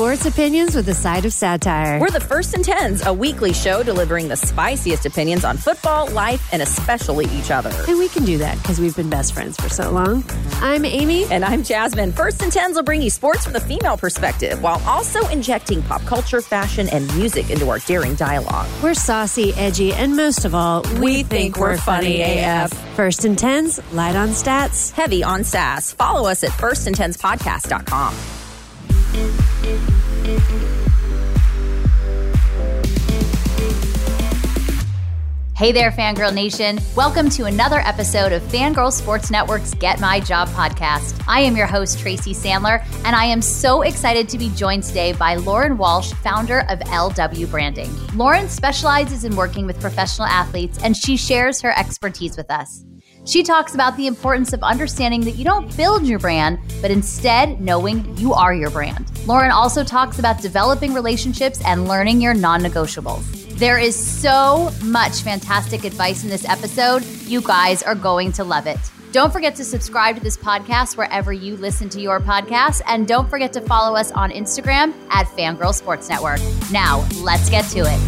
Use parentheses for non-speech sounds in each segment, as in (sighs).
Sports opinions with a side of satire. We're the first and tens, a weekly show delivering the spiciest opinions on football, life, and especially each other. And we can do that because we've been best friends for so long. I'm Amy. And I'm Jasmine. First and tens will bring you sports from the female perspective while also injecting pop culture, fashion, and music into our daring dialogue. We're saucy, edgy, and most of all, we, we think, think, we're funny AF. First and tens, light on stats, heavy on sass. Follow us at firstandtenspodcast.com thank you Hey there, Fangirl Nation. Welcome to another episode of Fangirl Sports Network's Get My Job podcast. I am your host, Tracy Sandler, and I am so excited to be joined today by Lauren Walsh, founder of LW Branding. Lauren specializes in working with professional athletes, and she shares her expertise with us. She talks about the importance of understanding that you don't build your brand, but instead knowing you are your brand. Lauren also talks about developing relationships and learning your non negotiables. There is so much fantastic advice in this episode. You guys are going to love it. Don't forget to subscribe to this podcast wherever you listen to your podcasts. And don't forget to follow us on Instagram at Fangirl Sports Network. Now, let's get to it.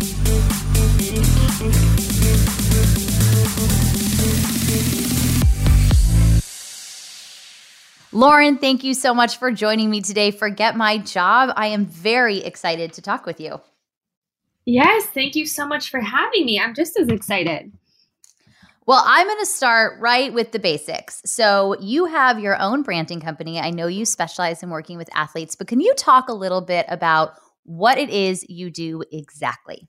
Lauren, thank you so much for joining me today for Get My Job. I am very excited to talk with you. Yes, thank you so much for having me. I'm just as excited. Well, I'm going to start right with the basics. So, you have your own branding company. I know you specialize in working with athletes, but can you talk a little bit about what it is you do exactly?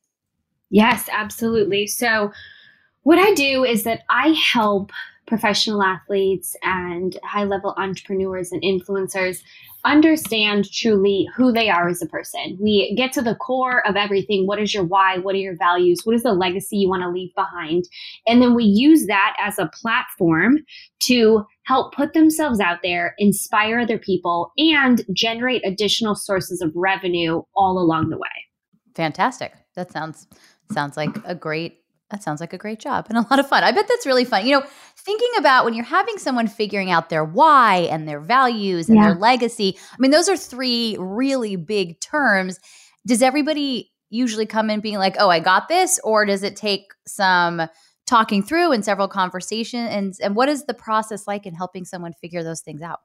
Yes, absolutely. So, what I do is that I help professional athletes and high level entrepreneurs and influencers understand truly who they are as a person. We get to the core of everything. What is your why? What are your values? What is the legacy you want to leave behind? And then we use that as a platform to help put themselves out there, inspire other people, and generate additional sources of revenue all along the way. Fantastic. That sounds sounds like a great that sounds like a great job and a lot of fun. I bet that's really fun. You know, thinking about when you're having someone figuring out their why and their values and yeah. their legacy. I mean, those are three really big terms. Does everybody usually come in being like, "Oh, I got this," or does it take some talking through and several conversations? And and what is the process like in helping someone figure those things out?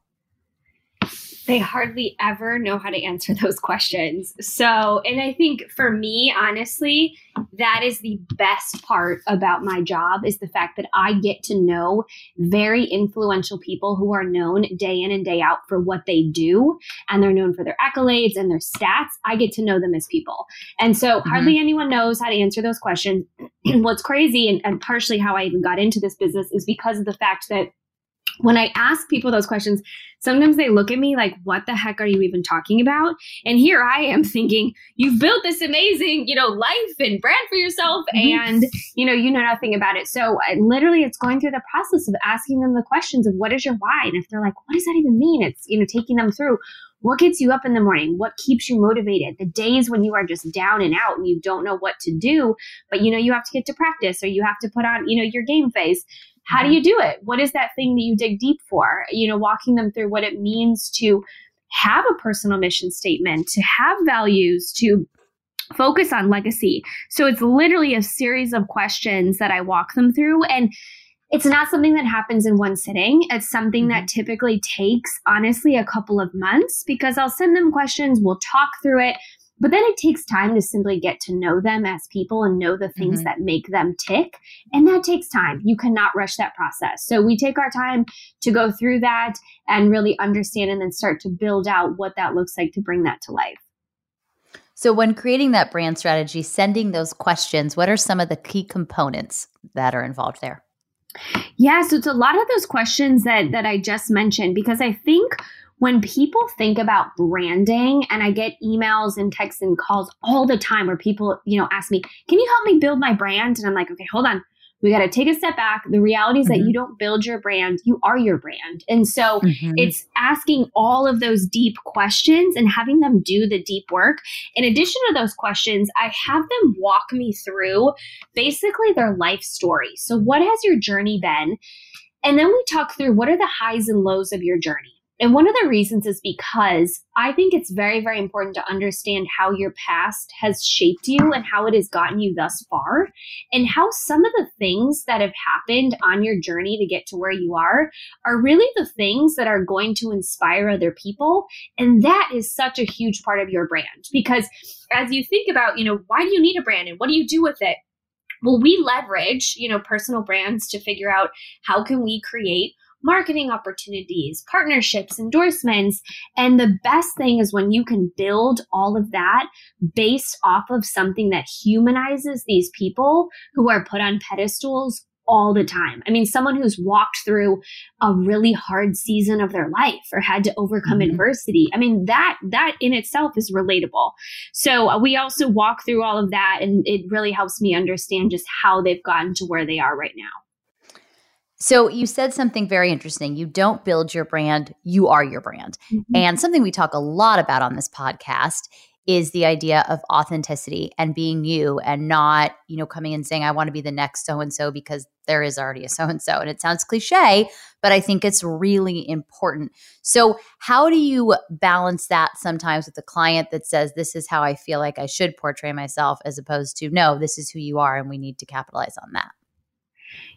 They hardly ever know how to answer (laughs) those questions. So, and I think for me, honestly, that is the best part about my job is the fact that I get to know very influential people who are known day in and day out for what they do and they're known for their accolades and their stats. I get to know them as people. And so mm-hmm. hardly anyone knows how to answer those questions. (clears throat) What's crazy and, and partially how I even got into this business is because of the fact that when I ask people those questions, sometimes they look at me like, what the heck are you even talking about? And here I am (laughs) thinking, you've built this amazing, you know, life and brand for yourself mm-hmm. and, you know, you know nothing about it. So I, literally it's going through the process of asking them the questions of what is your why? And if they're like, what does that even mean? It's, you know, taking them through what gets you up in the morning? What keeps you motivated? The days when you are just down and out and you don't know what to do, but you know you have to get to practice or you have to put on, you know, your game face. How do you do it? What is that thing that you dig deep for? You know, walking them through what it means to have a personal mission statement, to have values, to focus on legacy. So it's literally a series of questions that I walk them through. And it's not something that happens in one sitting. It's something that mm-hmm. typically takes, honestly, a couple of months because I'll send them questions, we'll talk through it. But then it takes time to simply get to know them as people and know the things mm-hmm. that make them tick. And that takes time. You cannot rush that process. So we take our time to go through that and really understand and then start to build out what that looks like to bring that to life. So, when creating that brand strategy, sending those questions, what are some of the key components that are involved there? Yeah, so it's a lot of those questions that that I just mentioned because I think when people think about branding and I get emails and texts and calls all the time where people, you know, ask me, "Can you help me build my brand?" and I'm like, "Okay, hold on. we got to take a step back. The reality is mm-hmm. that you don't build your brand, you are your brand. And so mm-hmm. it's asking all of those deep questions and having them do the deep work. In addition to those questions, I have them walk me through basically their life story. So, what has your journey been? And then we talk through what are the highs and lows of your journey. And one of the reasons is because I think it's very, very important to understand how your past has shaped you and how it has gotten you thus far, and how some of the things that have happened on your journey to get to where you are are really the things that are going to inspire other people. And that is such a huge part of your brand because as you think about, you know, why do you need a brand and what do you do with it? Well, we leverage, you know, personal brands to figure out how can we create marketing opportunities, partnerships, endorsements. And the best thing is when you can build all of that based off of something that humanizes these people who are put on pedestals all the time. I mean, someone who's walked through a really hard season of their life or had to overcome mm-hmm. adversity. I mean, that that in itself is relatable. So uh, we also walk through all of that and it really helps me understand just how they've gotten to where they are right now. So you said something very interesting. You don't build your brand, you are your brand. Mm-hmm. And something we talk a lot about on this podcast is the idea of authenticity and being you and not, you know, coming and saying I want to be the next so and so because there is already a so and so. And it sounds cliche, but I think it's really important. So, how do you balance that sometimes with a client that says this is how I feel like I should portray myself as opposed to no, this is who you are and we need to capitalize on that?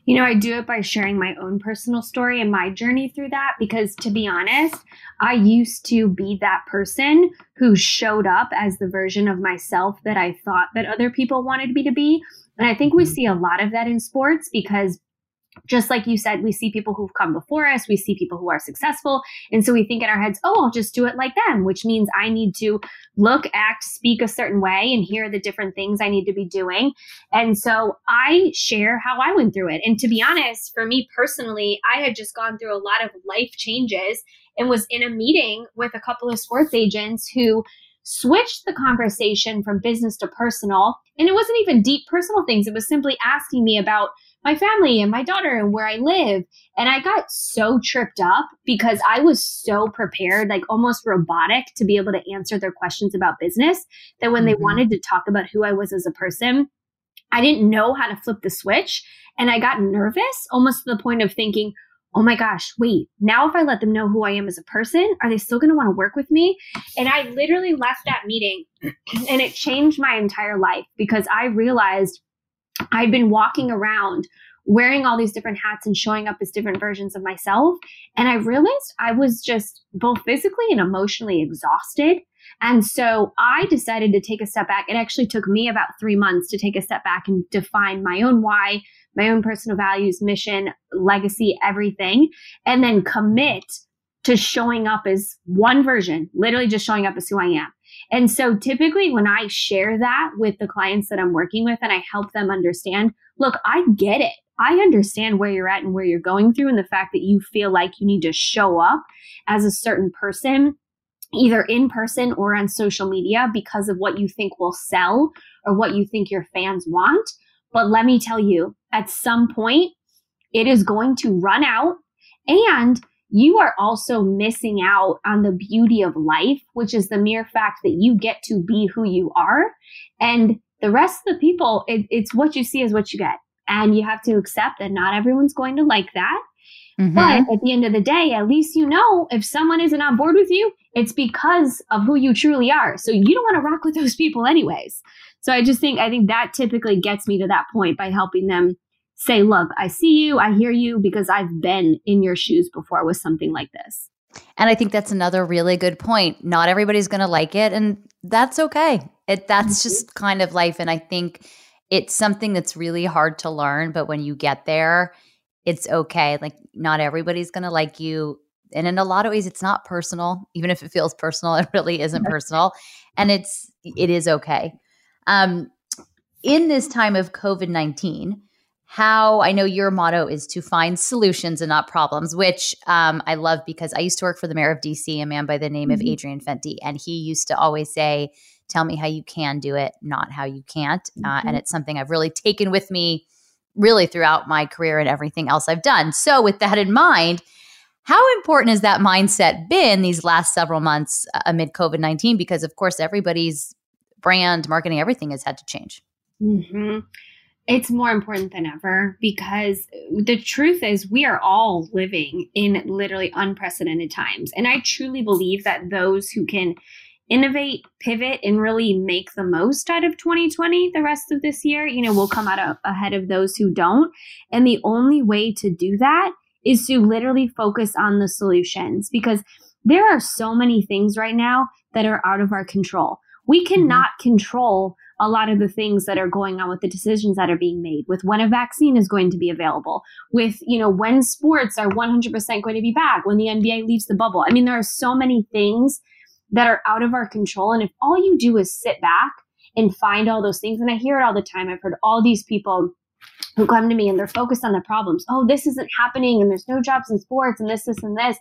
You know, I do it by sharing my own personal story and my journey through that because to be honest, I used to be that person who showed up as the version of myself that I thought that other people wanted me to be. And I think we mm-hmm. see a lot of that in sports because just like you said, we see people who've come before us, we see people who are successful. And so we think in our heads, oh, I'll just do it like them, which means I need to look, act, speak a certain way, and hear the different things I need to be doing. And so I share how I went through it. And to be honest, for me personally, I had just gone through a lot of life changes and was in a meeting with a couple of sports agents who switched the conversation from business to personal. And it wasn't even deep personal things, it was simply asking me about my family and my daughter and where I live. And I got so tripped up because I was so prepared, like almost robotic to be able to answer their questions about business that when mm-hmm. they wanted to talk about who I was as a person, I didn't know how to flip the switch. And I got nervous almost to the point of thinking, oh my gosh, wait, now if I let them know who I am as a person, are they still going to want to work with me? And I literally left that meeting (clears throat) and it changed my entire life because I realized I'd been walking around wearing all these different hats and showing up as different versions of myself. And I realized I was just both physically and emotionally exhausted. And so I decided to take a step back. It actually took me about three months to take a step back and define my own why, my own personal values, mission, legacy, everything, and then commit to showing up as one version, literally just showing up as who I am. And so typically when I share that with the clients that I'm working with and I help them understand, look, I get it. I understand where you're at and where you're going through and the fact that you feel like you need to show up as a certain person either in person or on social media because of what you think will sell or what you think your fans want. But let me tell you, at some point, it is going to run out and you are also missing out on the beauty of life, which is the mere fact that you get to be who you are. And the rest of the people, it, it's what you see is what you get. And you have to accept that not everyone's going to like that. Mm-hmm. But at the end of the day, at least you know if someone isn't on board with you, it's because of who you truly are. So you don't want to rock with those people anyways. So I just think, I think that typically gets me to that point by helping them say, look, I see you, I hear you because I've been in your shoes before with something like this. And I think that's another really good point. Not everybody's going to like it and that's okay. It that's mm-hmm. just kind of life and I think it's something that's really hard to learn, but when you get there, it's okay. Like not everybody's going to like you. And in a lot of ways it's not personal. Even if it feels personal, (laughs) it really isn't personal. And it's it is okay. Um in this time of COVID-19, how I know your motto is to find solutions and not problems, which um, I love because I used to work for the mayor of DC, a man by the name mm-hmm. of Adrian Fenty, and he used to always say, Tell me how you can do it, not how you can't. Mm-hmm. Uh, and mm-hmm. it's something I've really taken with me really throughout my career and everything else I've done. So, with that in mind, how important has that mindset been these last several months uh, amid COVID 19? Because, of course, everybody's brand, marketing, everything has had to change. Mm-hmm. It's more important than ever because the truth is, we are all living in literally unprecedented times. And I truly believe that those who can innovate, pivot, and really make the most out of 2020 the rest of this year, you know, will come out of, ahead of those who don't. And the only way to do that is to literally focus on the solutions because there are so many things right now that are out of our control. We mm-hmm. cannot mm-hmm. control a lot of the things that are going on with the decisions that are being made with when a vaccine is going to be available with you know when sports are 100% going to be back when the nba leaves the bubble. I mean there are so many things that are out of our control and if all you do is sit back and find all those things and i hear it all the time i've heard all these people who come to me and they're focused on the problems. Oh this isn't happening and there's no jobs in sports and this this and this.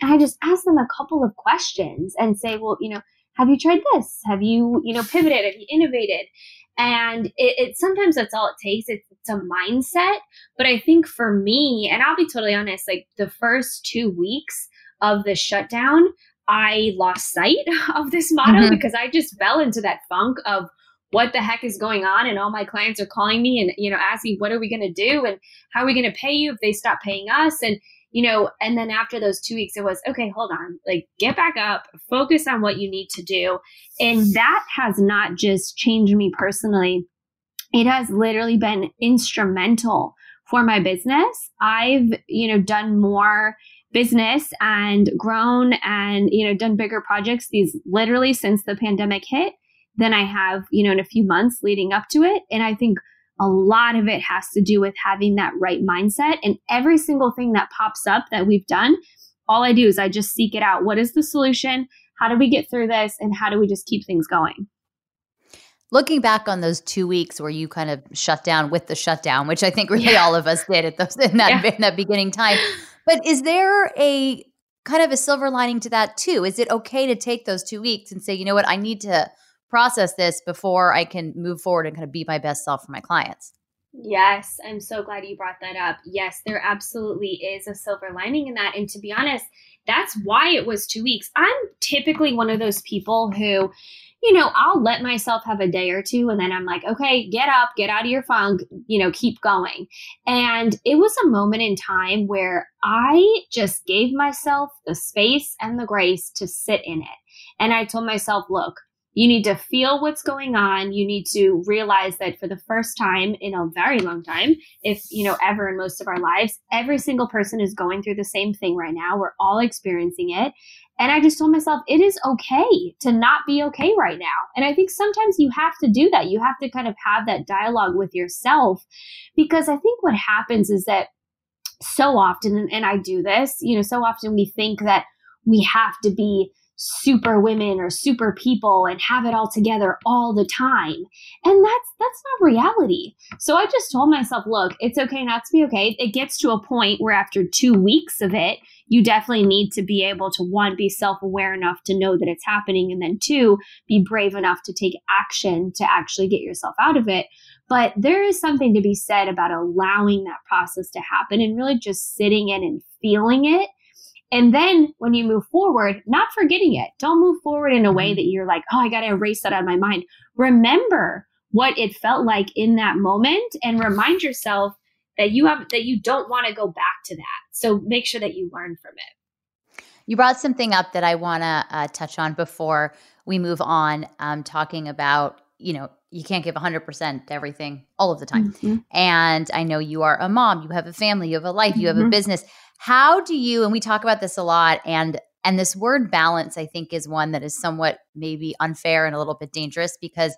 And i just ask them a couple of questions and say well you know have you tried this? Have you, you know, pivoted? Have you innovated? And it, it sometimes that's all it takes. It's, it's a mindset. But I think for me, and I'll be totally honest, like the first two weeks of the shutdown, I lost sight (laughs) of this motto mm-hmm. because I just fell into that funk of what the heck is going on and all my clients are calling me and you know asking what are we going to do and how are we going to pay you if they stop paying us and you know, and then after those two weeks, it was okay, hold on, like get back up, focus on what you need to do. And that has not just changed me personally, it has literally been instrumental for my business. I've, you know, done more business and grown and, you know, done bigger projects these literally since the pandemic hit than I have, you know, in a few months leading up to it. And I think a lot of it has to do with having that right mindset. And every single thing that pops up that we've done, all I do is I just seek it out. What is the solution? How do we get through this? And how do we just keep things going? Looking back on those two weeks where you kind of shut down with the shutdown, which I think really yeah. all of us did at those in that yeah. in that beginning time. But is there a kind of a silver lining to that too? Is it okay to take those two weeks and say, you know what, I need to process this before I can move forward and kind of be my best self for my clients. Yes, I'm so glad you brought that up. Yes, there absolutely is a silver lining in that. And to be honest, that's why it was two weeks. I'm typically one of those people who, you know, I'll let myself have a day or two and then I'm like, okay, get up, get out of your funk, you know, keep going. And it was a moment in time where I just gave myself the space and the grace to sit in it. And I told myself, look, you need to feel what's going on. You need to realize that for the first time in a very long time, if, you know, ever in most of our lives, every single person is going through the same thing right now. We're all experiencing it. And I just told myself, it is okay to not be okay right now. And I think sometimes you have to do that. You have to kind of have that dialogue with yourself because I think what happens is that so often, and I do this, you know, so often we think that we have to be super women or super people and have it all together all the time. And that's that's not reality. So I just told myself, look, it's okay not to be okay. It gets to a point where after 2 weeks of it, you definitely need to be able to one be self-aware enough to know that it's happening and then two, be brave enough to take action to actually get yourself out of it. But there is something to be said about allowing that process to happen and really just sitting in and feeling it and then when you move forward, not forgetting it. Don't move forward in a way mm-hmm. that you're like, oh, I got to erase that out of my mind. Remember what it felt like in that moment and remind yourself that you have that you don't want to go back to that. So make sure that you learn from it. You brought something up that I want to uh, touch on before we move on, um, talking about you know you can't give 100% to everything all of the time. Mm-hmm. And I know you are a mom, you have a family, you have a life, you have mm-hmm. a business. How do you and we talk about this a lot and and this word balance I think is one that is somewhat maybe unfair and a little bit dangerous because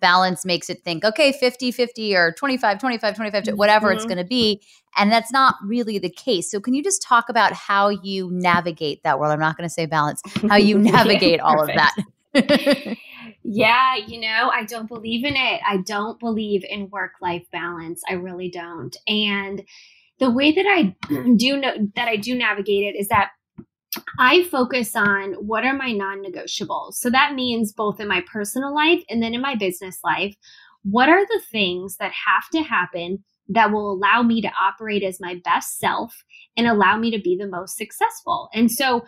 balance makes it think okay 50 50 or 25 25 25 whatever mm-hmm. it's going to be and that's not really the case. So can you just talk about how you navigate that world? I'm not going to say balance how you (laughs) navigate yeah, all of that. yeah you know i don't believe in it. I don't believe in work life balance. I really don't. And the way that I (clears throat) do know that I do navigate it is that I focus on what are my non negotiables. So that means both in my personal life and then in my business life, what are the things that have to happen that will allow me to operate as my best self and allow me to be the most successful. And so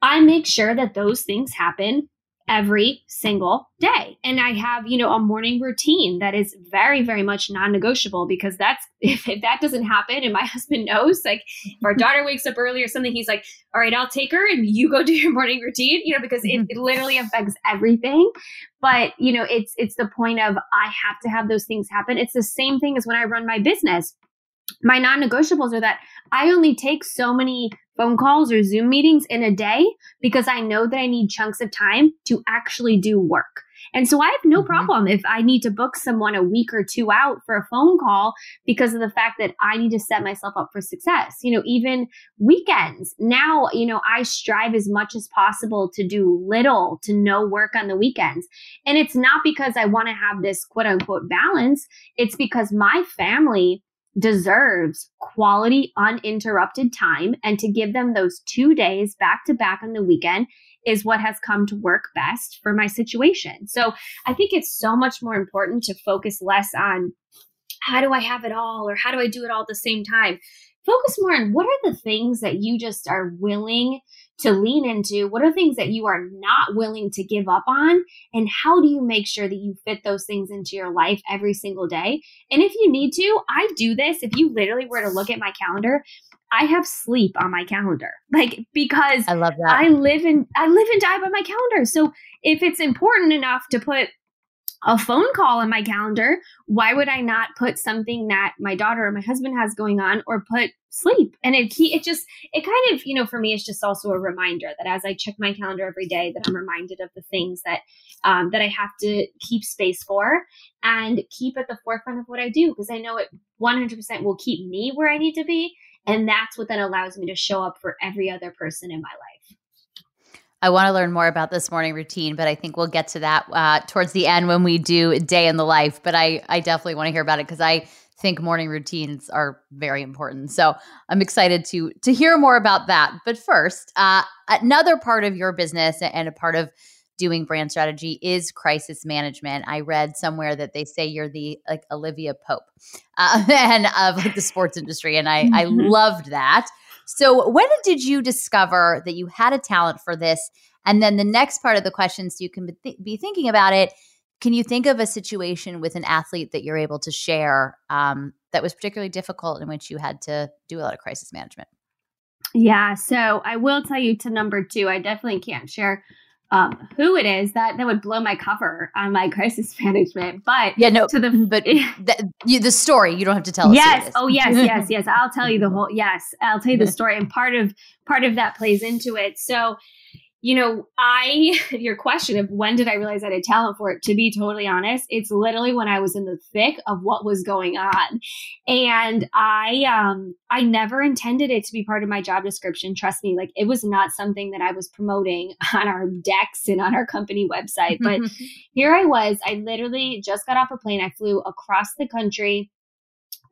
I make sure that those things happen every single day. And I have, you know, a morning routine that is very, very much non negotiable because that's, (laughs) if, if, that doesn't happen and my (laughs) husband knows, like if our daughter wakes up early or something, he's like, all right, I'll take her and you go (laughs) do your morning routine, you know, because it, it literally mm-hmm. affects everything. But, you know, it's, it's the point of I have to have those things happen. It's the same thing as when I run my business my non negotiables are that I only take so many phone calls or Zoom meetings in a day because I know that I need chunks of time to actually do work. And so I have no mm-hmm. problem if I need to book someone a week or two out for a phone call because of the fact that I need to set myself up for success. You know, even weekends. Now, you know, I strive as much as possible to do little to no work on the weekends. And it's not because I want to have this quote unquote balance. It's because my family deserves quality, uninterrupted time. And to give them those two days back to back on the weekend is what has come to work best for my situation. So I think it's so much more important to focus less on how do I have it all or how do I do it all at the same time? Focus more on what are the things that you just are willing to lean into? What are things that you are not willing to give up on? And how do you make sure that you fit those things into your life every single day? And if you need to, I do this. If you literally were to look at my calendar, I have sleep on my calendar. (laughs) Like because I love that. I live and I live and die by my calendar. So if it's important enough to put a phone call in my calendar, why would I not put something that my daughter or my husband has going on or put sleep? And it it just it kind of, you know, for me it's just also a reminder that as I check my calendar every day that I'm reminded of the things that um, that I have to keep space for and keep at the forefront of what I do because I know it 100% will keep me where I need to be and that's what then allows me to show up for every other person in my life. I want to learn more about this morning routine, but I think we'll get to that uh, towards the end when we do day in the life. But I, I definitely want to hear about it because I think morning routines are very important. So I'm excited to to hear more about that. But first, uh, another part of your business and a part of doing brand strategy is crisis management. I read somewhere that they say you're the like Olivia Pope uh, (laughs) and of like the sports industry, and I I loved that. So, when did you discover that you had a talent for this? And then the next part of the question, so you can be thinking about it, can you think of a situation with an athlete that you're able to share um, that was particularly difficult in which you had to do a lot of crisis management? Yeah, so I will tell you to number two, I definitely can't share um, who it is that that would blow my cover on my crisis (laughs) management. But yeah, no, to the (laughs) but (laughs) the, you, the story you don't have to tell. Yes, oh yes, yes, yes. I'll tell you the whole. Yes, I'll tell you the story, and part of part of that plays into it. So you know, I, (laughs) your question of when did I realize I had talent for it, to be totally honest, it's literally when I was in the thick of what was going on. And I, um, I never intended it to be part of my job description. Trust me, like it was not something that I was promoting (laughs) on our decks and on our company website. But (laughs) here I was, I literally just got off a plane. I flew across the country,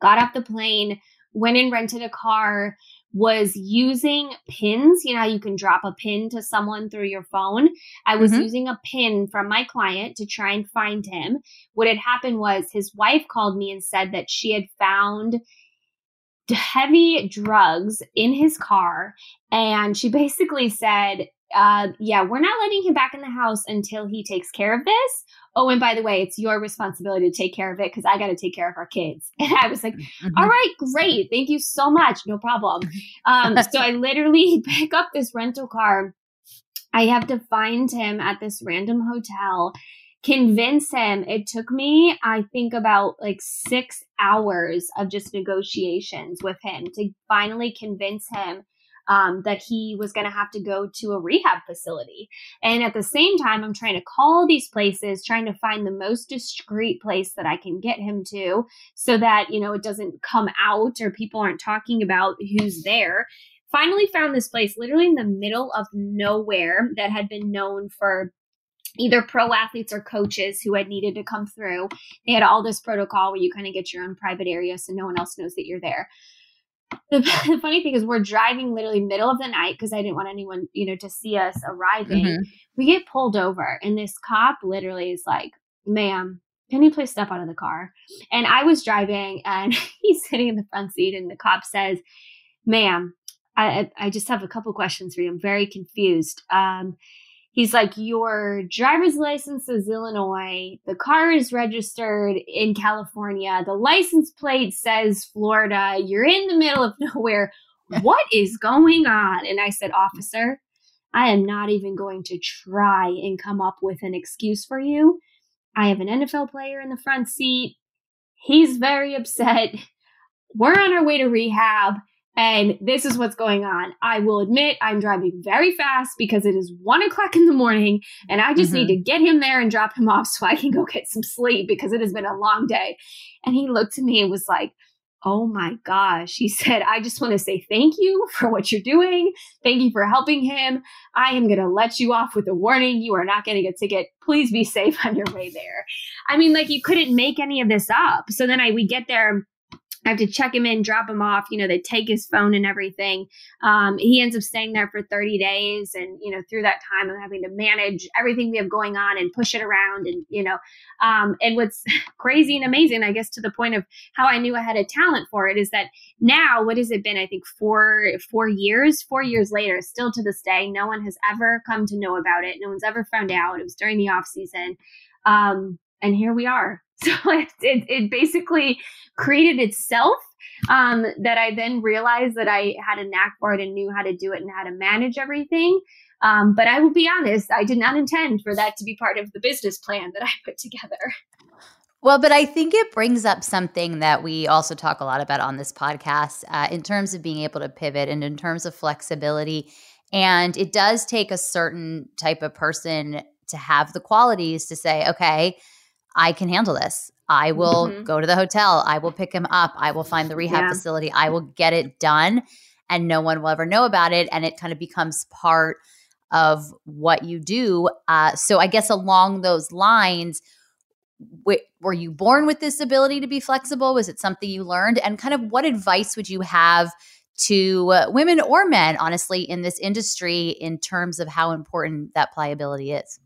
got off the plane, went and rented a car was using pins. You know you can drop a pin to someone through your phone? I was mm-hmm. using a pin from my client to try and find him. What had happened was his wife called me and said that she had found heavy drugs in his car. And she (laughs) basically said, uh, yeah, we're not letting him back in the house until he takes care of this oh, and by the way, it's your responsibility to take care of it because I got to take care of our kids. (laughs) And I was like, mm-hmm. All right, great. Thank you so much. No problem. Um, (laughs) so I literally (laughs) pick up this rental car. I have to find him at this random hotel, convince him. It took me, I think, about like six hours of just negotiations with him to finally convince him um, that he was going to have to go to a rehab facility. And at the same time, I'm trying to call these places, trying to find the most discreet place that I can get him to so that, you know, it doesn't come out or people aren't talking about who's there. Finally, found this place literally in the middle of nowhere that had been known for either pro athletes or coaches who had needed to come through. They had all this protocol where you kind of get your own private area so no one else knows that you're there the, (laughs) the, funny thing is we're driving literally middle of the night because I didn't want anyone, you know, to see us arriving. Mm-hmm. We get pulled over and this cop literally is like, ma'am, can you please step out of the car? And I was driving and (laughs) he's sitting in the front seat and the cop says, ma'am, I, I just have a couple questions for you. I'm very confused. Um, he's like, Your driver's license is Illinois. The car is registered in California. The license plate says Florida. You're in the middle of (laughs) nowhere. What is going on? And I said, Officer, I am not even going to try and come up with an excuse for you. I have an NFL player in the front seat. He's very upset. We're on our way to rehab. And this is what's going on. I will admit I'm driving very fast because it is one o'clock in the morning and I just mm-hmm. need to get him there and drop him (laughs) off so I can go get some sleep because it has been a long day. And he looked at me and was like, Oh my gosh. He (laughs) said, I just want to say thank you for what you're doing. Thank you for helping him. I am going to let you off with a warning. You are not getting a ticket. Please be safe (laughs) on your way there. I mean, like you couldn't make any of this up. So then I, we get there I have to check him in, drop him off. You know, they take his phone and everything. Um, he ends up staying there for 30 days. And, you know, through that time, I'm having to manage everything we have going on and push it around. And, you know, um, and what's (laughs) crazy and amazing, I guess, to the point of how I knew I had a talent for it is that now, what has it been? I think four, four years, four years later, still to this day, no one has ever come to know about it. No one's ever found out. It was during the off season. Um, and here we are (laughs) So it, it, it basically created itself um, that I then realized that I had a knack for it and knew how to do it and how to manage everything. Um, but I will be honest, I did not intend for that to be part of the business plan that I (laughs) put together. Well, but I think it brings up something that we also talk a lot about on this podcast uh, in terms of being able to pivot and in terms of flexibility. And it does take a certain type of person to have the qualities to say, okay, I can handle this. I will mm-hmm. go to the hotel. I will pick him up. I will find the rehab yeah. facility. I will get it done and no one will ever know about it. And it kind of becomes part of what you do. Uh, so I guess along those lines, w- were you born with this ability to be flexible? Was it something you learned? And kind of what advice would you have to uh, women or men, honestly, in this industry in terms of how important that pliability is?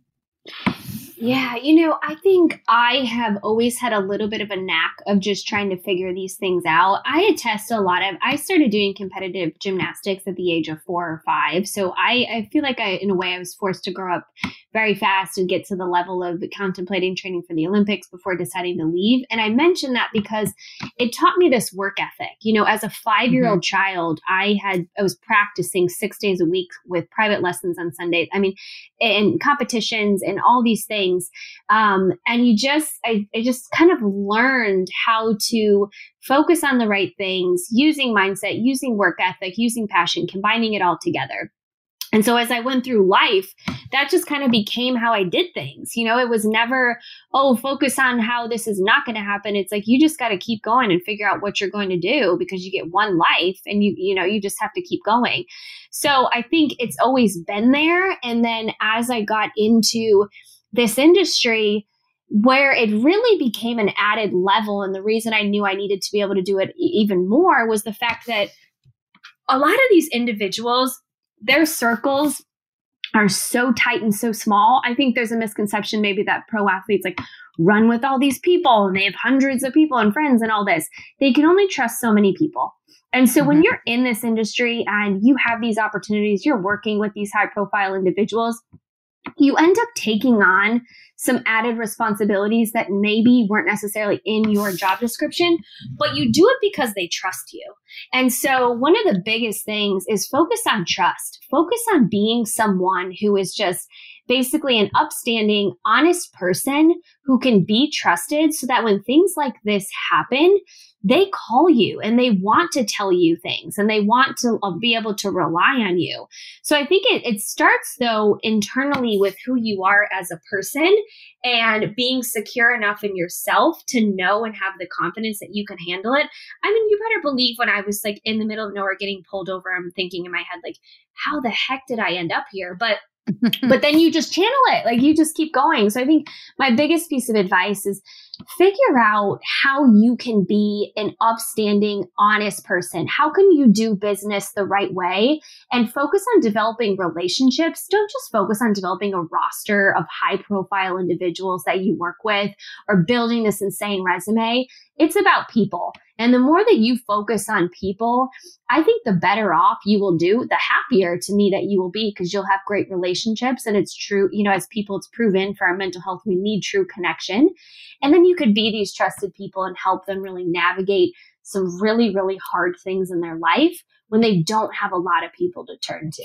Yeah, you know, I think I have always had a little bit of a knack of just trying to figure these things out. I attest a lot of I started doing competitive gymnastics at the age of 4 or 5. So I I feel like I in a way I was forced to grow up very fast and get to the level of contemplating training for the Olympics before deciding to leave. And I mention that because it taught me this work ethic. You know, as a 5-year-old mm-hmm. child, I had I was practicing 6 days a week with private lessons on Sundays. I mean, and competitions and all these things things. Um, and you just, I, I just kind of learned how to focus on the right things using mindset, using work ethic, using passion, combining it all together. And so as I went through life, that just kind of became how I did things. You know, it was never, oh, focus on how this is not going to happen. It's like you just got to keep going and figure out what you're going to do because you get one life and you, you know, you just have to keep going. So I think it's always been there. And then as I got into this industry where it really became an added level. And the reason I knew I needed to be able to do it even more was the fact that a lot of these individuals, their circles are so tight and so small. I think there's a misconception maybe that pro athletes like run with all these people and they have hundreds of people and friends and all this. They can only trust so many people. And so mm-hmm. when you're in this industry and you have these opportunities, you're working with these high profile individuals, you end up taking on some added responsibilities that maybe weren't necessarily in your job description, but you do it because they trust you. And so one of the biggest things is focus on trust. Focus on being someone who is just basically an upstanding, honest person who can be trusted so that when things like this happen, they call you and they want to tell you things and they want to uh, be able to rely on you. So I think it, it starts though internally with who you are as a person and being secure enough in yourself to know and have the confidence that you can handle it. I mean, you better believe when I was like in the middle of nowhere getting pulled over, I'm thinking in my head, like, how the heck did I end up here? But (laughs) but then you just channel it. Like you just keep going. So i think my biggest piece of advice is figure out how you can be an upstanding, honest person. How can you do business the right way and focus on developing relationships? Don't just focus on developing a roster of high profile individuals that you work with or building this insane resume. It's about people. And the more that you focus on people, I think the better off you will do, the happier to me that you will be because you'll have great relationships. And it's true, you know, as people, it's proven for our mental health, we need true connection. And then you could be these trusted people and help them really navigate some really, really hard things in their life when they don't have a lot of people to turn to.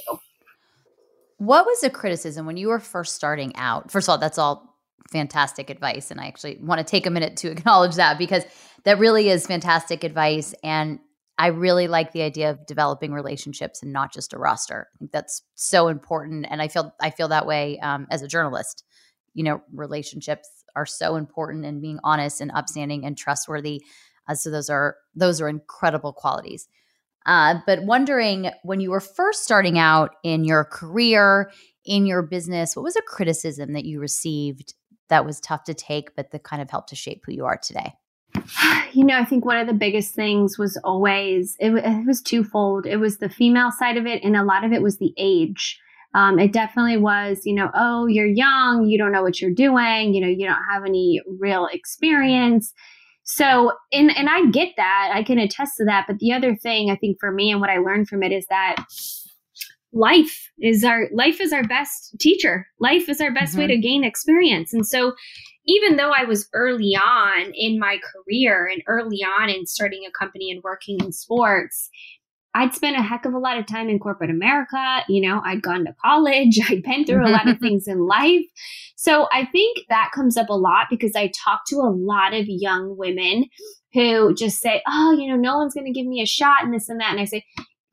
What was the criticism when you were first starting out? First of all, that's all fantastic advice. And I actually want to take a minute to (laughs) acknowledge that because that really is fantastic advice. And I really like the idea of developing relationships and not just a roster. I think that's so important. And I feel I feel that way um, as a journalist. You know, relationships are so important and being honest and upstanding and trustworthy. Uh, so those are those are incredible qualities. Uh, but wondering when you were first starting out in your career, in your business, what was a criticism that you received that was tough to take, but that kind of helped to shape who you are today? You know, I think one of the biggest things was always it, it was twofold. It was the female side of it, and a lot of it was the age. Um, it definitely was, you know, oh, you're young, you don't know what you're doing, you know, you don't have any real experience. So, and and I get that, I can attest to that. But the other thing I think for me and what I learned from it is that life is our life is our best teacher life is our best mm-hmm. way to gain experience and so even though i was early on in my career and early on in starting a company and working in sports i'd spent a heck of a lot of time in corporate america you know i'd gone to college (laughs) i'd been through a lot of things in life so i think that comes up a lot because i talk to a lot of young women who just say oh you know no one's going to give me a shot and this and that and i say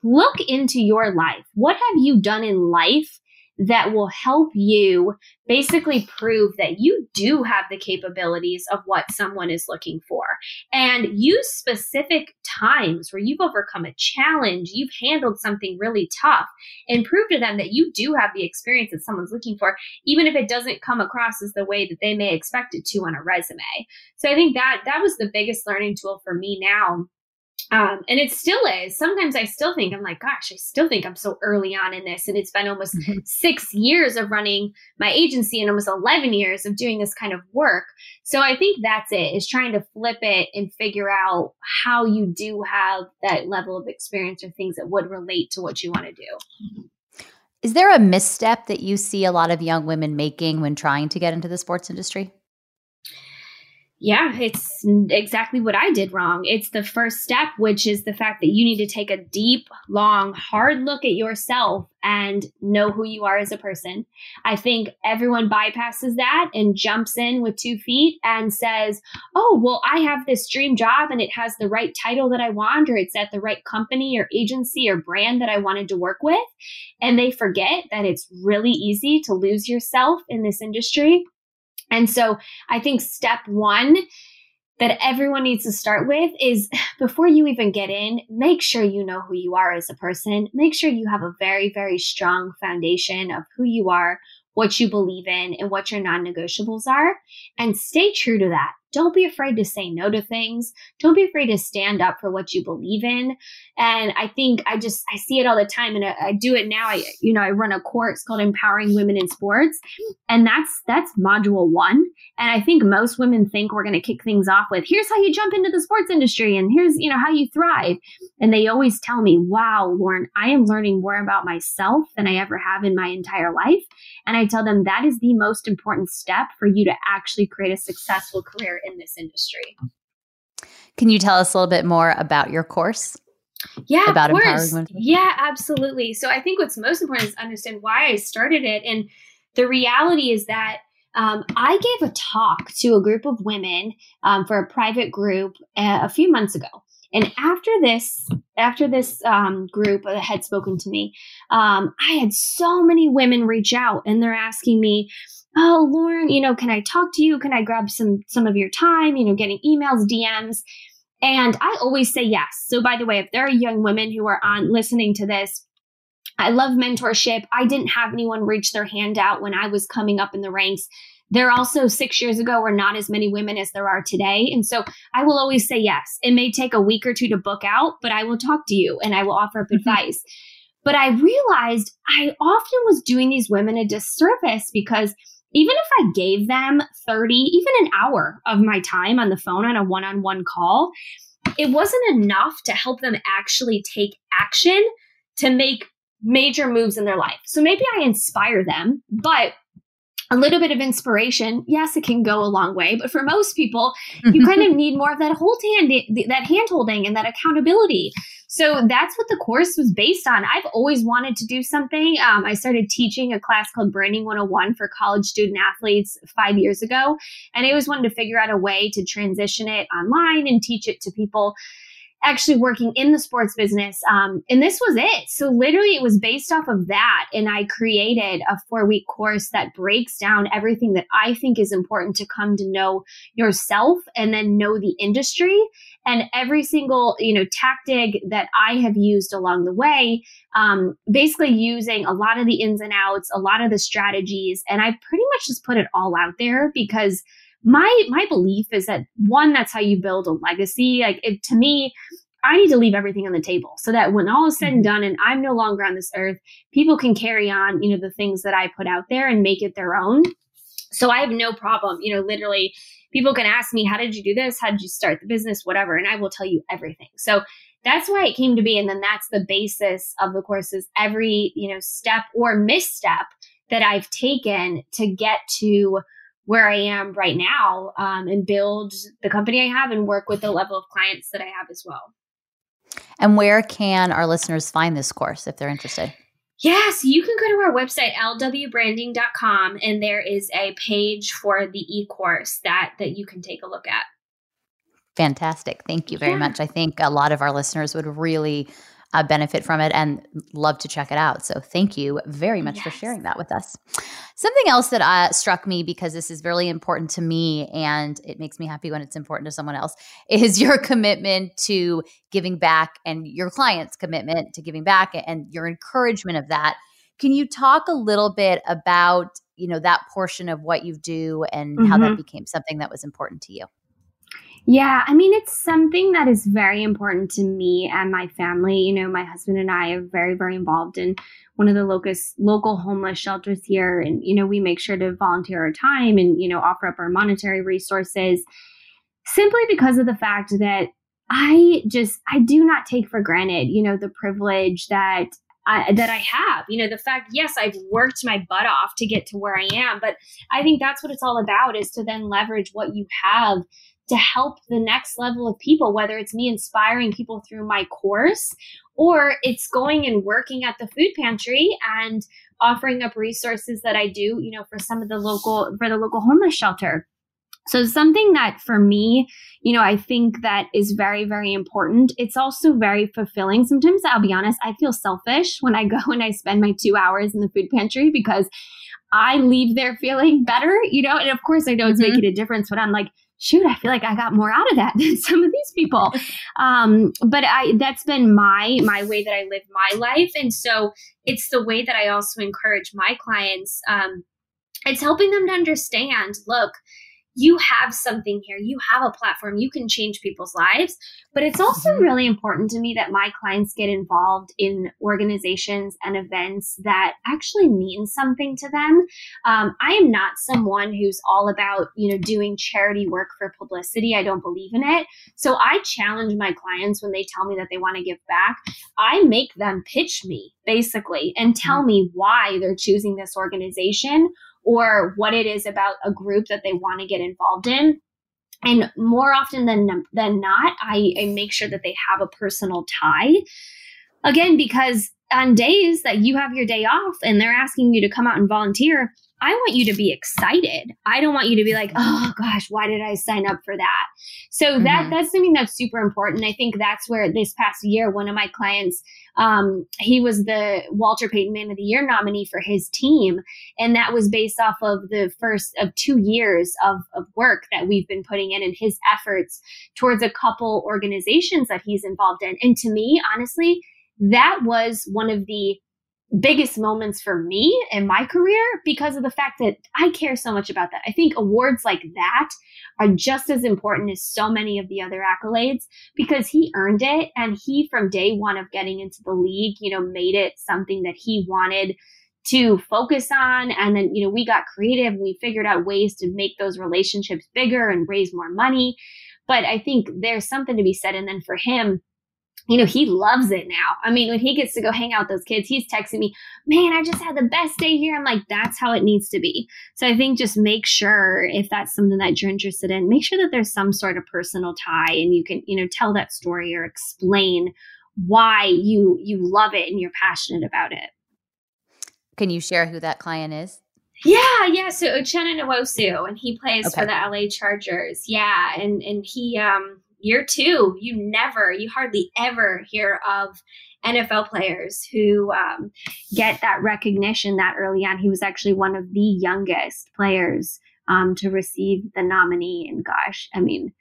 look into your life. What have you done in life that will help you basically prove that you do have the capabilities of what someone is looking for and use specific times where you've overcome a challenge, you've handled something really tough and prove to them that you do have the experience that someone's looking for, even if it doesn't come across as the way that they may expect it to on a resume. So I think that that was the biggest learning tool for me now um, and it still is. Sometimes I still think, I'm like, gosh, I still think I'm so early on in this. And it's been almost mm-hmm. six years of running my agency and almost 11 years of doing this kind of work. So I think that's it, is trying to flip it and figure out how you do have that level of experience or things that would relate to what you want to do. Is there a misstep that you see a lot of young women making when trying to get into the sports industry? Yeah, it's exactly what I did wrong. It's the first step, which is the fact that you need to take a deep, long, hard look at yourself and know who you are as a person. I think everyone bypasses that and jumps in with two feet and says, Oh, well, I have this dream job and it has the right title that I want, or it's at the right company or agency or brand that I wanted to work with. And they forget that it's really easy to lose yourself in this industry and so I think step one that everyone needs to start with is (sighs) before you even get in, make sure you know who you are as a person. Make sure you have a very, very strong foundation of who you are, what you believe in, and what your non negotiables are, and stay true to that. Don't be afraid to say no to things. Don't be afraid to stand up for what you believe in. And I think I just, I see it all the time and I, I do it now. I, you know, I run a course called Empowering Women in Sports and that's, that's module one. And I think most women think we're going to kick things off with, here's how you jump into the sports industry and here's, you know, how you thrive. And they always tell me, wow, Lauren, I am learning more about myself than I ever have in my entire life. And I tell them that is the most important step for you to actually create a successful career in this industry. Can you tell us a little bit more about your course? Yeah, about of course. Empowering Yeah, absolutely. So I think what's most important is understand why I started it. And the reality is that um, I gave a talk to a group of women um, for a private group uh, a few months ago. And after this, after this um, group had spoken to me, um, I had so many women reach out and they're asking me, oh lauren you know can i talk to you can i grab some some of your time you know getting emails dms and i always say yes so by the way if there are young women who are on listening to this I love mentorship. I didn't have anyone reach their hand out when I was coming up in the ranks. There also six years ago were not as many women as there are today. And so I will always say yes. It may take a week or two to book out, but I will talk to you and I will offer up mm-hmm. advice. But I realized I often was doing these women a disservice because even if I gave them 30, even an hour of my time on the phone on a one on one call, it wasn't enough to help them actually take action to make major moves in their life. So maybe I inspire them, but a little bit of inspiration, yes, it can go a long way. But for most people, you (laughs) kind of need more of that hold hand, that hand holding and that accountability. So that's what the course was based on. I've always wanted to do something. Um, I started teaching a class called Branding 101 for college student athletes five years ago. And I always wanted to figure out a way to transition it online and teach it to people actually working in the sports business. Um, and this was it. So literally it was based off of that. And I created a four week course that breaks down everything that I think is important to come to know yourself and then know the industry and every single, you know, tactic that I have used along the way, um, basically using a lot of the ins and outs, a lot of the strategies. And I pretty much just put it all out there because my my belief is that one that's how you build a legacy. Like it, to me i need to leave everything on the table so that when all is said and mm-hmm. done and i'm no longer on this earth people can carry on you know the things that i put out there and make it their own. So i have no problem you know literally people can ask me how did you do this? How did you start the business? Whatever and i will tell you everything. So that's why it came to be and then that's the basis of the courses every you know step or misstep that i've taken to get to where I am right now um, and build the company I have and work with the level of clients that I have as well. And where can our listeners find this course if they're interested? Yes, you can go to our website lwbranding.com and there is a page for the e-course that that you can take a look at. Fantastic. Thank you very yeah. much. I think a lot of our listeners would really uh, benefit from it and love to check it out. So thank you very much yes. for sharing that with us. Something else that uh, struck me because this is really important to me and it makes me happy when it's important to someone else (laughs) is your commitment to giving back and your clients' commitment to giving back and your encouragement of that. Can you talk a little bit about you know that portion of what you do and mm-hmm. how that mm-hmm. became something that was important to you? Yeah, I mean, it's something that is very important to me and my family. You know, my husband and I are very, very involved in one of the locus, local homeless shelters here. And, you know, we make sure to volunteer our time and, you know, offer up our monetary resources simply because of the fact that I just, I do not take for granted, you know, the privilege that I, that I have. You know, the fact, yes, I've worked my butt off to get to where I am, but I think that's what it's all about is to then leverage what you have to help the next level of people, whether it's me inspiring people through my course or it's going and working at the food pantry and offering up resources that I do, you know, for some of the local, for the local homeless shelter. So something that for me, you know, I think that is very, very important. It's also very fulfilling. Sometimes I'll be honest, I feel selfish when I go and I spend my two hours in the food pantry because I leave there feeling better, you know, and of course I know it's mm-hmm. making a difference, but I'm like, shoot, I feel like I got more out of that (laughs) than some of these people. Um, but I, that's been my, my way that I live my life. And so it's the way that I also encourage my clients. Um, it's helping them to understand, look, you have something here. You have a platform. You can change people's lives. But it's also mm-hmm. really important to me that my clients get involved in organizations and events that actually mean something to them. Um, I am not someone who's all about, you know, doing charity work for publicity. I don't believe in it. So I challenge my clients when they tell me that they want to give back. I make them pitch me basically and tell mm-hmm. me why they're choosing this organization or what it is about a group that they want to get involved in. And more often than, than not, I, I make sure that they have a personal tie. Again, because on days that you have your day off and they're asking you to come out and volunteer, I want you to be excited. I don't want you to be like, oh gosh, why did I sign up for that? So mm-hmm. that that's something that's super important. I think that's where this past year, one of my clients, um, he was the Walter Payton Man of the Year nominee for his team, and that was based off of the first of two years of of work that we've been putting in and his efforts towards a couple organizations that he's involved in. And to me, honestly, that was one of the biggest moments for me in my career because of the fact that I care so much about that. I think awards like that are just as important as so many of the other accolades because he earned it and he from day one of getting into the league, you know, made it something that he wanted to focus on. And then you know we got creative we figured out ways to make those relationships bigger and raise more money. But i think there's something to be said. And then for him you know, he loves it now. I mean, when he gets to go hang out with those kids, he's texting me, man, I just had the best day here. I'm like, that's how it needs to be. So I think just make sure if that's something that you're interested in, make sure that there's some sort of personal tie and you can, you know, tell that story or explain why you you love it and you're passionate about it. Can you share who that client is? Yeah, yeah. So Uchenna Nwosu, and he plays okay. for the LA Chargers. Yeah, and and he um year two, you never, you hardly ever hear of NFL players who um, get that recognition that early on. He was actually one of the youngest players um, to receive the nominee. And gosh, I mean,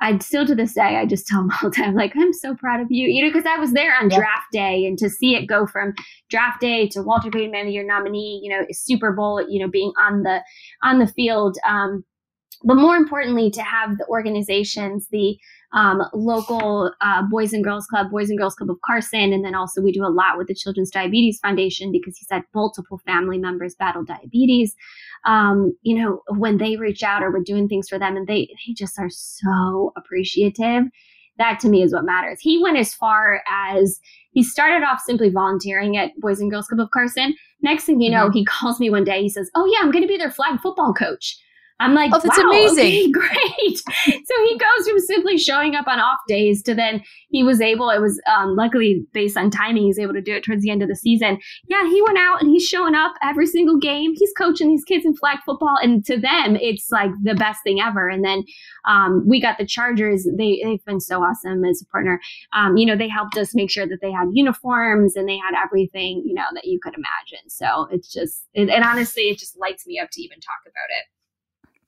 I still to this day, I just tell him all the time, like, I'm so proud of you, you know, because I was there on yep. draft day and to see it go from draft day to Walter Payton Man of Year nominee, you know, Super Bowl, you know, being on the on the field. Um, but more importantly, to have the organizations, the um, local uh, Boys and Girls Club, Boys and Girls Club of Carson. And then also we do a lot with the Children's Diabetes Foundation because he's had multiple family members battle diabetes. Um, you know, when they reach out or we're doing things for them and they, they just are so appreciative. That to me is what matters. He went as far as he started off simply volunteering at Boys and Girls Club of Carson. Next thing you know, mm-hmm. he (laughs) calls me one day. He says, Oh, yeah, I'm going to be their flag football coach. I'm like, oh, that's wow, amazing. Okay, (laughs) great. so he goes from simply showing up on off days to then he was able, it was um, luckily based on timing, he was able to do it towards the end of the season. Yeah, he went out and he's showing up every single game. He's coaching these kids in flag football. And to them, it's like the best thing ever. And then um, we got the Chargers. They, they've been so awesome as a partner. Um, you know, they helped us make sure that they had uniforms and they had everything, you know, that you could imagine. So it's just, it, and honestly, it just lights me up to even talk about it.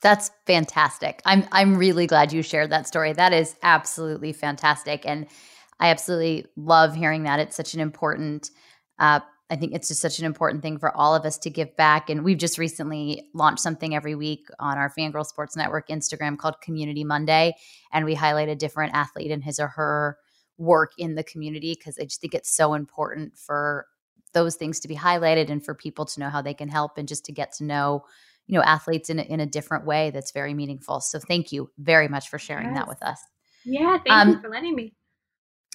That's fantastic. I'm I'm really glad you shared that story. That is absolutely fantastic, and I absolutely love hearing that. It's such an important. Uh, I think it's just such an important thing for all of us to give back. And we've just recently launched something every week on our Fangirl Sports Network Instagram called Community Monday, and we highlight a different athlete and his or her work in the community because I just think it's so important for those things to be highlighted and for people to know how they can help and just to get to know you know athletes in a, in a different way that's very meaningful so thank you very much for sharing yes. that with us yeah thank um, you for letting me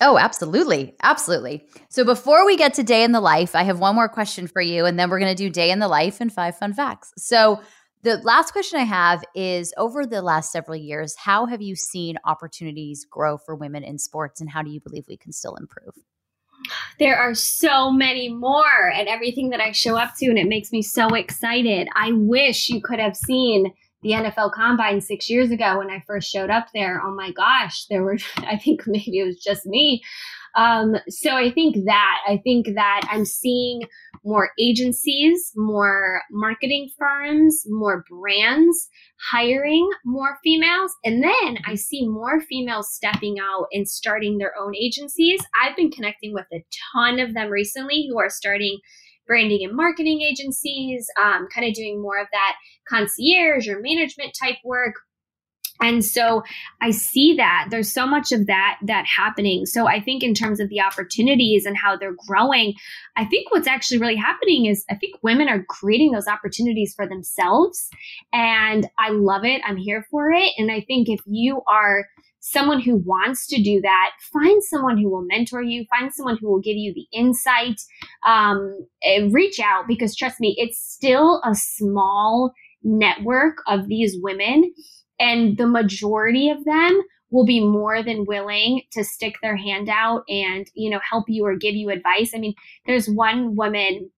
Oh, absolutely. Absolutely. So before we get to day in the life, I have one more question for you, and then we're going to do day in the life and five fun facts. So, the last question I have is over the last several years, how have you seen opportunities grow for women in sports, and how do you believe we can still improve? There are so many more and everything that I show up to, and it makes me so excited. I wish you could have seen the NFL Combine six years ago when I first showed up there. Oh my gosh, there were, (laughs) I think maybe it was just me. Um, so I think that, I think that I'm seeing more agencies, more marketing firms, more brands hiring more females. And then I see more females stepping out and starting their own agencies. I've been connecting with a ton of them recently who are starting branding and marketing agencies, um, kind of doing more of that concierge or management type work and so i see that there's so much of that that happening. So i think in terms of the opportunities and how they're growing i think what's actually really happening is i think women are creating those opportunities for themselves. And i love it. I'm here for it. And i think if you are someone who wants to do that find someone who will mentor you find someone who will give you the insight um, reach out because trust me it's still a small network of these women and the majority of them will be more than willing to stick their hand out and, you know, help you or give you advice. I mean, there's one woman,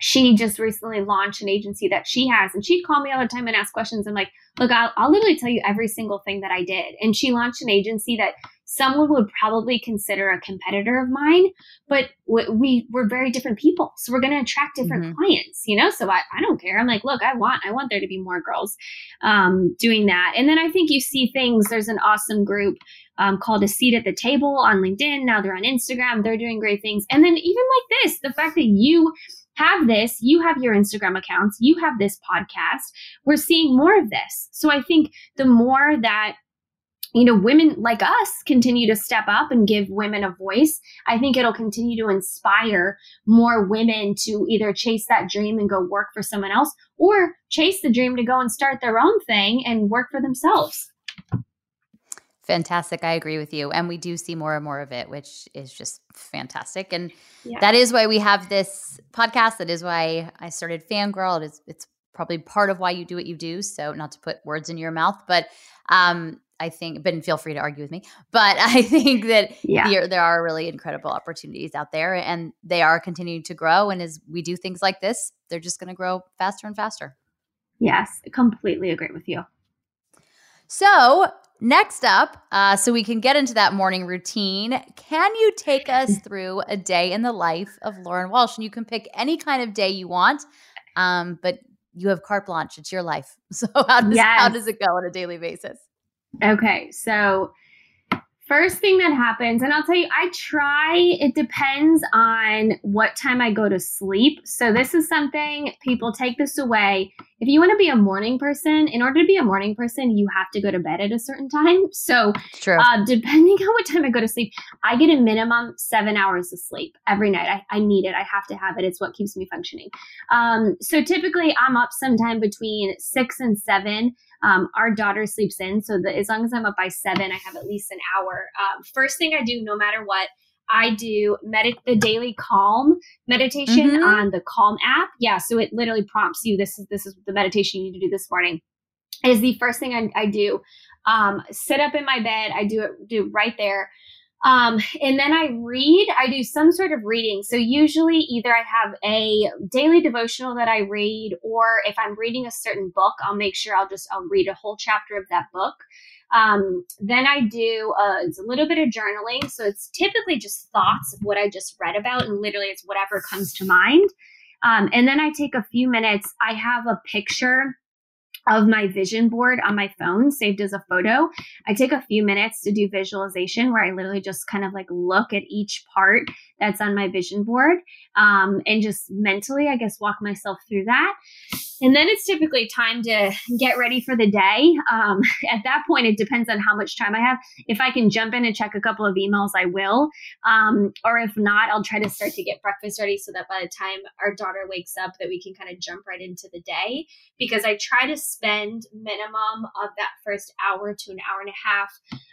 she just recently launched an agency that she has, and she'd call me all the time and ask questions. I'm like, look, I'll, I'll literally tell you every single thing that I did. And she launched an agency that someone would probably consider a competitor of mine, but we we're very different people, so we're going to attract different mm-hmm. clients, you know. So I, I don't care. I'm like, look, I want I want there to be more girls um, doing that, and then I think you see things. There's an awesome group um, called a seat at the table on LinkedIn. Now they're on Instagram. They're doing great things, and then even like this, the fact that you have this, you have your Instagram accounts, you have this podcast. We're seeing more of this. So I think the more that you know, women like us continue to step up and give women a voice, I think it'll continue to inspire more women to either chase that dream and go work for someone else or chase the dream to go and start their own thing and work for themselves. Fantastic. I agree with you. And we do see more and more of it, which is just fantastic. And yeah. that is why we have this podcast. That is why I started Fangirl. It is it's probably part of why you do what you do. So not to put words in your mouth, but um I think, but feel free to argue with me. But (laughs) I think that yeah. there, there are really incredible opportunities out there and they are continuing to grow. And as we do things like this, they're just going to grow faster and faster. Yes, completely agree with you. So, next up, uh, so we can get into that morning routine, can you take us (laughs) through a day in the life of Lauren Walsh? And you can pick any kind of day you want, um, but you have carte blanche. It's your life. (laughs) So, how does, yes. how does it go on a daily basis? Okay, so first thing that happens, and I'll tell you, I try, it depends on what time I go to sleep. So, this is something people take this away. If you want to be a morning person, in order to be a morning person, you have to go to bed at a certain time. So, uh, depending (laughs) on what time I go to sleep, I get a minimum seven hours of sleep every night. I, I need it. I have to have it. It's what keeps me functioning. Um, so, typically, I'm up sometime between six and seven. Um, our daughter sleeps in, so that as long as I'm up by seven, I have at least an hour. Um, first thing I do, no matter what, I do medit the daily calm meditation mm-hmm. on the Calm app. Yeah, so it literally prompts you. This is this is the meditation you need to do this morning. Is the first thing I, I do. Um, sit up in my bed. I do it do right there. Um, and then I read, I do some sort of reading. So usually either I have a daily devotional that I read, or if I'm reading a certain book, I'll make sure I'll just, I'll read a whole chapter of that book. Um, then I do uh, it's a little bit of journaling. So it's typically just thoughts of what I just read about, and literally it's whatever comes to mind. Um, and then I take a few minutes. I have a picture of my vision board on my phone saved as a photo. I take a few minutes to do visualization where I literally just kind of like look at each part that's on my vision board um, and just mentally, I guess, walk myself through that. And then it's typically time to get ready for the day. Um, (laughs) at that point, it depends on how much time I have. If I can jump in and check a couple of emails, I will. Um, or if not, I'll try to start to get breakfast ready so that by the time our daughter wakes up, that we can kind of jump right into the day. Because I try to spend minimum of that first hour to an hour and a half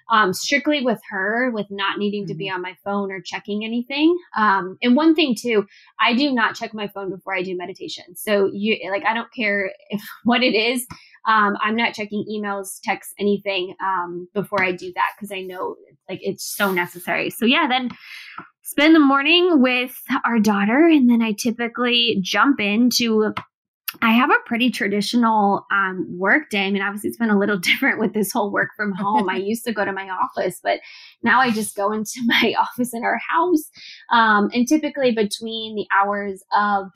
um, strictly with her, with not needing to be mm-hmm. on my phone or checking anything. Um, and one thing too, I do not check my phone before I do meditation. So you like, I don't care if (laughs) what it is. Um, I'm not checking emails, texts, anything um, before I do that because I know like it's so necessary. So yeah, then spend the morning with our daughter, and then I typically jump into I have a pretty traditional um, work day. I mean, obviously, it's been a little (laughs) different with this whole work from home. I (laughs) used to go to my office, but now I just go into (laughs) my office in our house. Um, and typically between the hours of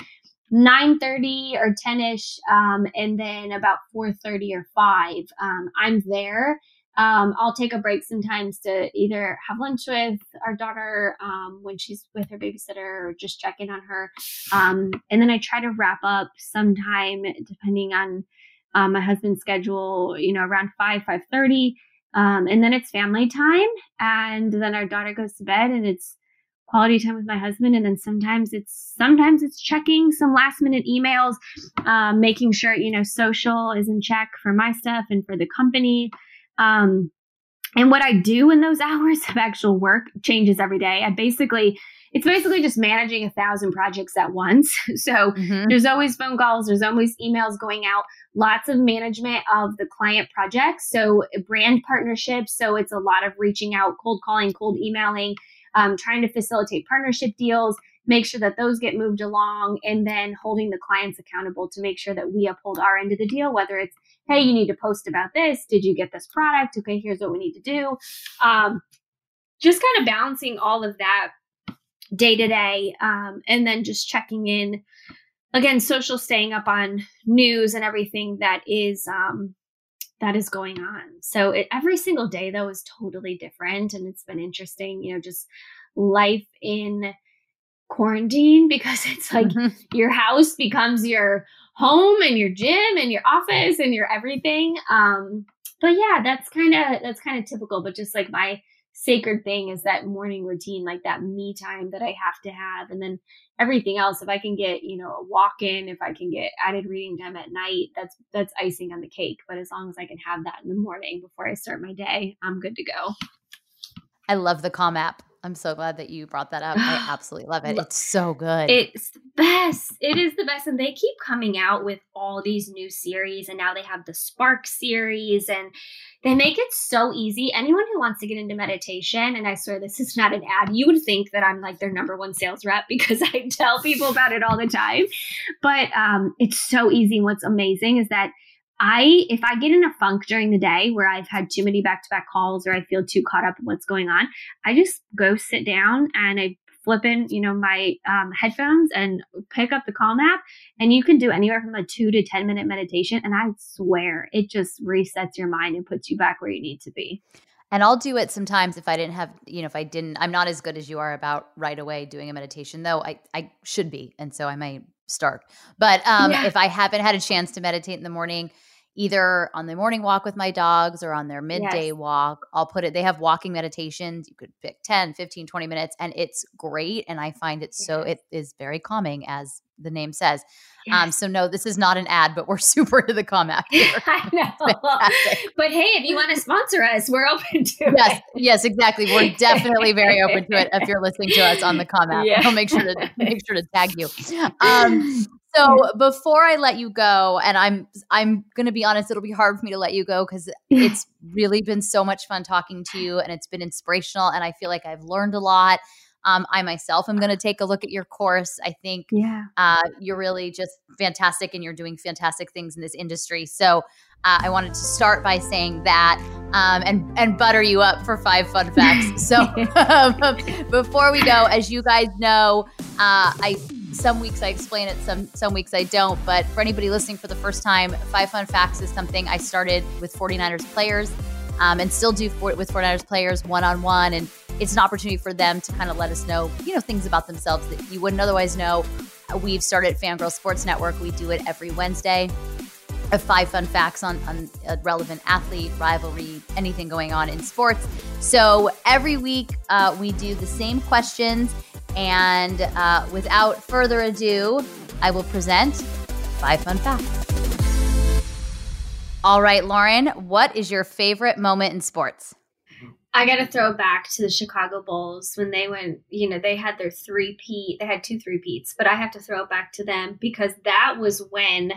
9.30 or 10ish um, and then about 4.30 or 5 um, i'm there um, I'll take a break sometimes to either have lunch with our daughter um, when she's with her babysitter or just check in on her. Um, and then I try to wrap up sometime depending on um, my husband's schedule, you know, around 5, 5.30. Um, and then it's family time. And then our daughter goes to bed and it's quality time with my husband. And then sometimes it's, sometimes it's checking some last minute emails, um, making sure, you know, social is in check for my stuff and for the company. Um, and what I do in those (laughs) hours of actual work changes every day. I basically, it's basically just managing a thousand projects at once. (laughs) So mm-hmm. there's always phone calls, there's always emails going out, lots of management of the client projects. So brand partnerships. So it's a lot of reaching out, cold calling, cold emailing, um, trying to facilitate partnership deals, make sure that those get moved along, and then holding the clients accountable to make sure that we uphold our end of the deal, whether it's hey, you need to post about this. Did you get this product? Okay, here's what we need to do. Um, just kind of balancing all of that day to day um, and then just checking in again social staying up on news and everything that is um, that is going on so it, every single day though is totally different and it's been interesting you know just life in quarantine (laughs) because it's like mm-hmm. your house becomes your home and your gym and your office and your everything um but yeah that's kind of that's kind of typical but just like my sacred thing is that morning routine, like that me time that I have to have. And then everything else, if I can get, you know, a walk in, if I can get added reading time at night, that's that's icing on the cake. But as long as I can have that in the morning before I start my day, I'm good to go. I love the Calm app. I'm so glad that you brought that up. I (sighs) absolutely love it. It's so good. It's the best. It is the best. And they keep coming out with all these new series. And now they have the Spark series and they make it so easy. Anyone who wants to get into meditation, and I swear this is not an ad, you would think that I'm like their number one sales rep (laughs) because I tell people about it all the time. But um, it's so easy. What's amazing is that I, if I get in a funk during the day where I've had too many back to back calls or I feel too caught up in what's going on, I just go sit down and I flip in, you know, my um, headphones and pick up the Calm app. And you can do anywhere from a two to 10 minute meditation. And I swear it just resets your mind and puts you back where you need to be. And I'll do it sometimes if I didn't have, you know, if I didn't, I'm not as good as you are about right away doing a meditation, though I, I should be. And so I might start. But um, yeah. if I haven't had a chance to meditate in the morning, either on the morning walk with my dogs or on their midday yes. walk. I'll put it, they have walking meditations. You could pick 10, 15, 20 minutes, and it's great. And I find it so, it is very calming, as the name says. Um, yes. Um, so no, this is not an ad, but we're (laughs) super into the calm app. (laughs) I know. (laughs) but hey, if you want to sponsor us, we're open to yes, it. Yes, exactly. We're definitely very open to it if you're listening to us on the calm app. Yeah. I'll make sure to make sure to tag you. Um, so before I let you go, and I'm I'm gonna be honest, it'll be hard for me to let you go because (laughs) it's really been so much fun talking to you, and it's been inspirational, and I feel like I've learned a lot. Um, I myself am going to take a look at your course. I think yeah. uh, you're really just fantastic, and you're doing fantastic things in this industry. So uh, I wanted to start by saying that um, and and butter you up for five fun (laughs) facts. so um, before we go, as you guys know, uh, I some weeks I explain it, some some weeks I don't. But for anybody listening for the first time, Five Fun Facts is something I started with 49ers players um, and still do for, with 49ers players one on one. And it's an opportunity for them to kind of let us know, you know, things about themselves that you wouldn't otherwise know. We've started Fangirl Sports Network. We do it every Wednesday. Five fun facts on, on a relevant athlete, rivalry, anything going on in sports. So every week uh, we do the same questions and uh, without further ado, I will present five fun facts. All right, Lauren, what is your favorite moment in sports? I got to throw back to the Chicago Bulls when they went, you know, they had their three peat, they had two three peats, but I have to throw it back to them because that was when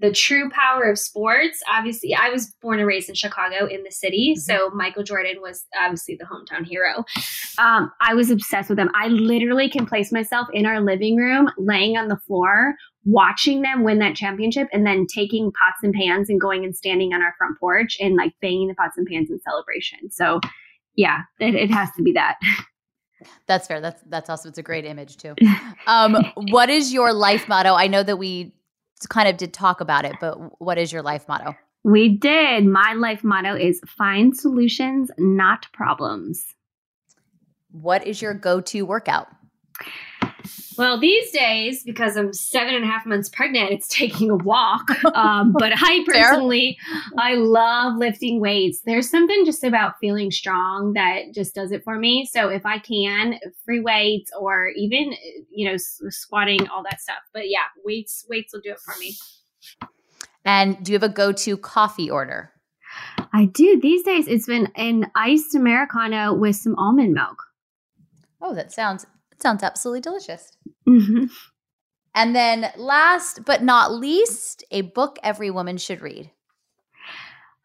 the true power of sports. Obviously, I was born and raised in Chicago in the city. Mm-hmm. So Michael Jordan was obviously the hometown hero. Um, I was obsessed with him. I literally can place myself in our living room, laying on the floor, watching them win that championship, and then taking pots and pans and going and standing on our front porch and like banging the pots and pans in celebration. So, yeah, it, it has to be that. (laughs) That's fair. That's that's awesome. It's a great image too. (laughs) Um, what is your life motto? I know that we kind of did talk about it, but what is your life motto? We did. My life motto is find solutions, not problems. What is your go to workout? Well, these days, because I'm seven and a half months pregnant, it's taking a walk. Um, but (laughs) I personally, I love lifting weights. There's something just about feeling strong that just does it for me. So if I can, free weights or even, you know, squatting, all that stuff. But yeah, weights, weights will do it for me. And do you have a go to coffee order? I do. These days, it's been an iced Americano with some almond milk. Oh, that sounds sounds absolutely delicious. Mm-hmm. And then, last but not least, a book every woman should read.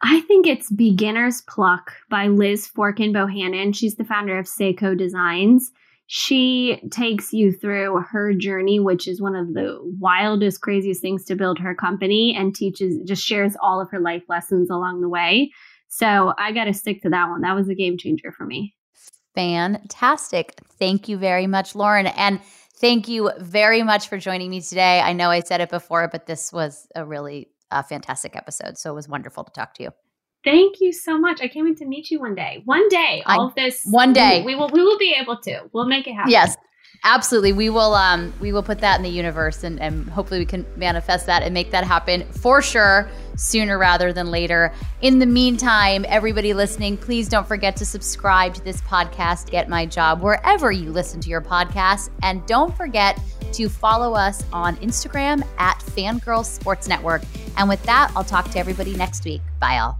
I think it's Beginner's Pluck by Liz Forkin Bohannon. She's the founder of Sseko Designs. She takes you through her journey, which is one of the wildest, craziest things to build her company, and teaches, just shares all of her life lessons along the way. So I got to stick to that one. That was a game changer for me. Fantastic. Thank you very much, Lauren. And thank you very much for joining me today. I know I said it before, but this was a really uh, fantastic episode. So it was wonderful to talk to you. Thank you so much. I can't wait to meet you one day. One day, all I, of this. One day, we, we will. We will be able to. We'll make it happen. Yes, absolutely. We will. Um, we will put that in the universe, and, and hopefully, we can manifest that and make that happen for sure sooner rather than later. In the meantime, everybody listening, please don't forget to subscribe to this podcast, Get My Job, wherever you listen to your podcasts, and don't forget to follow us on Instagram at Fangirl Sports Network. And with that, I'll talk to everybody next week. Bye, all.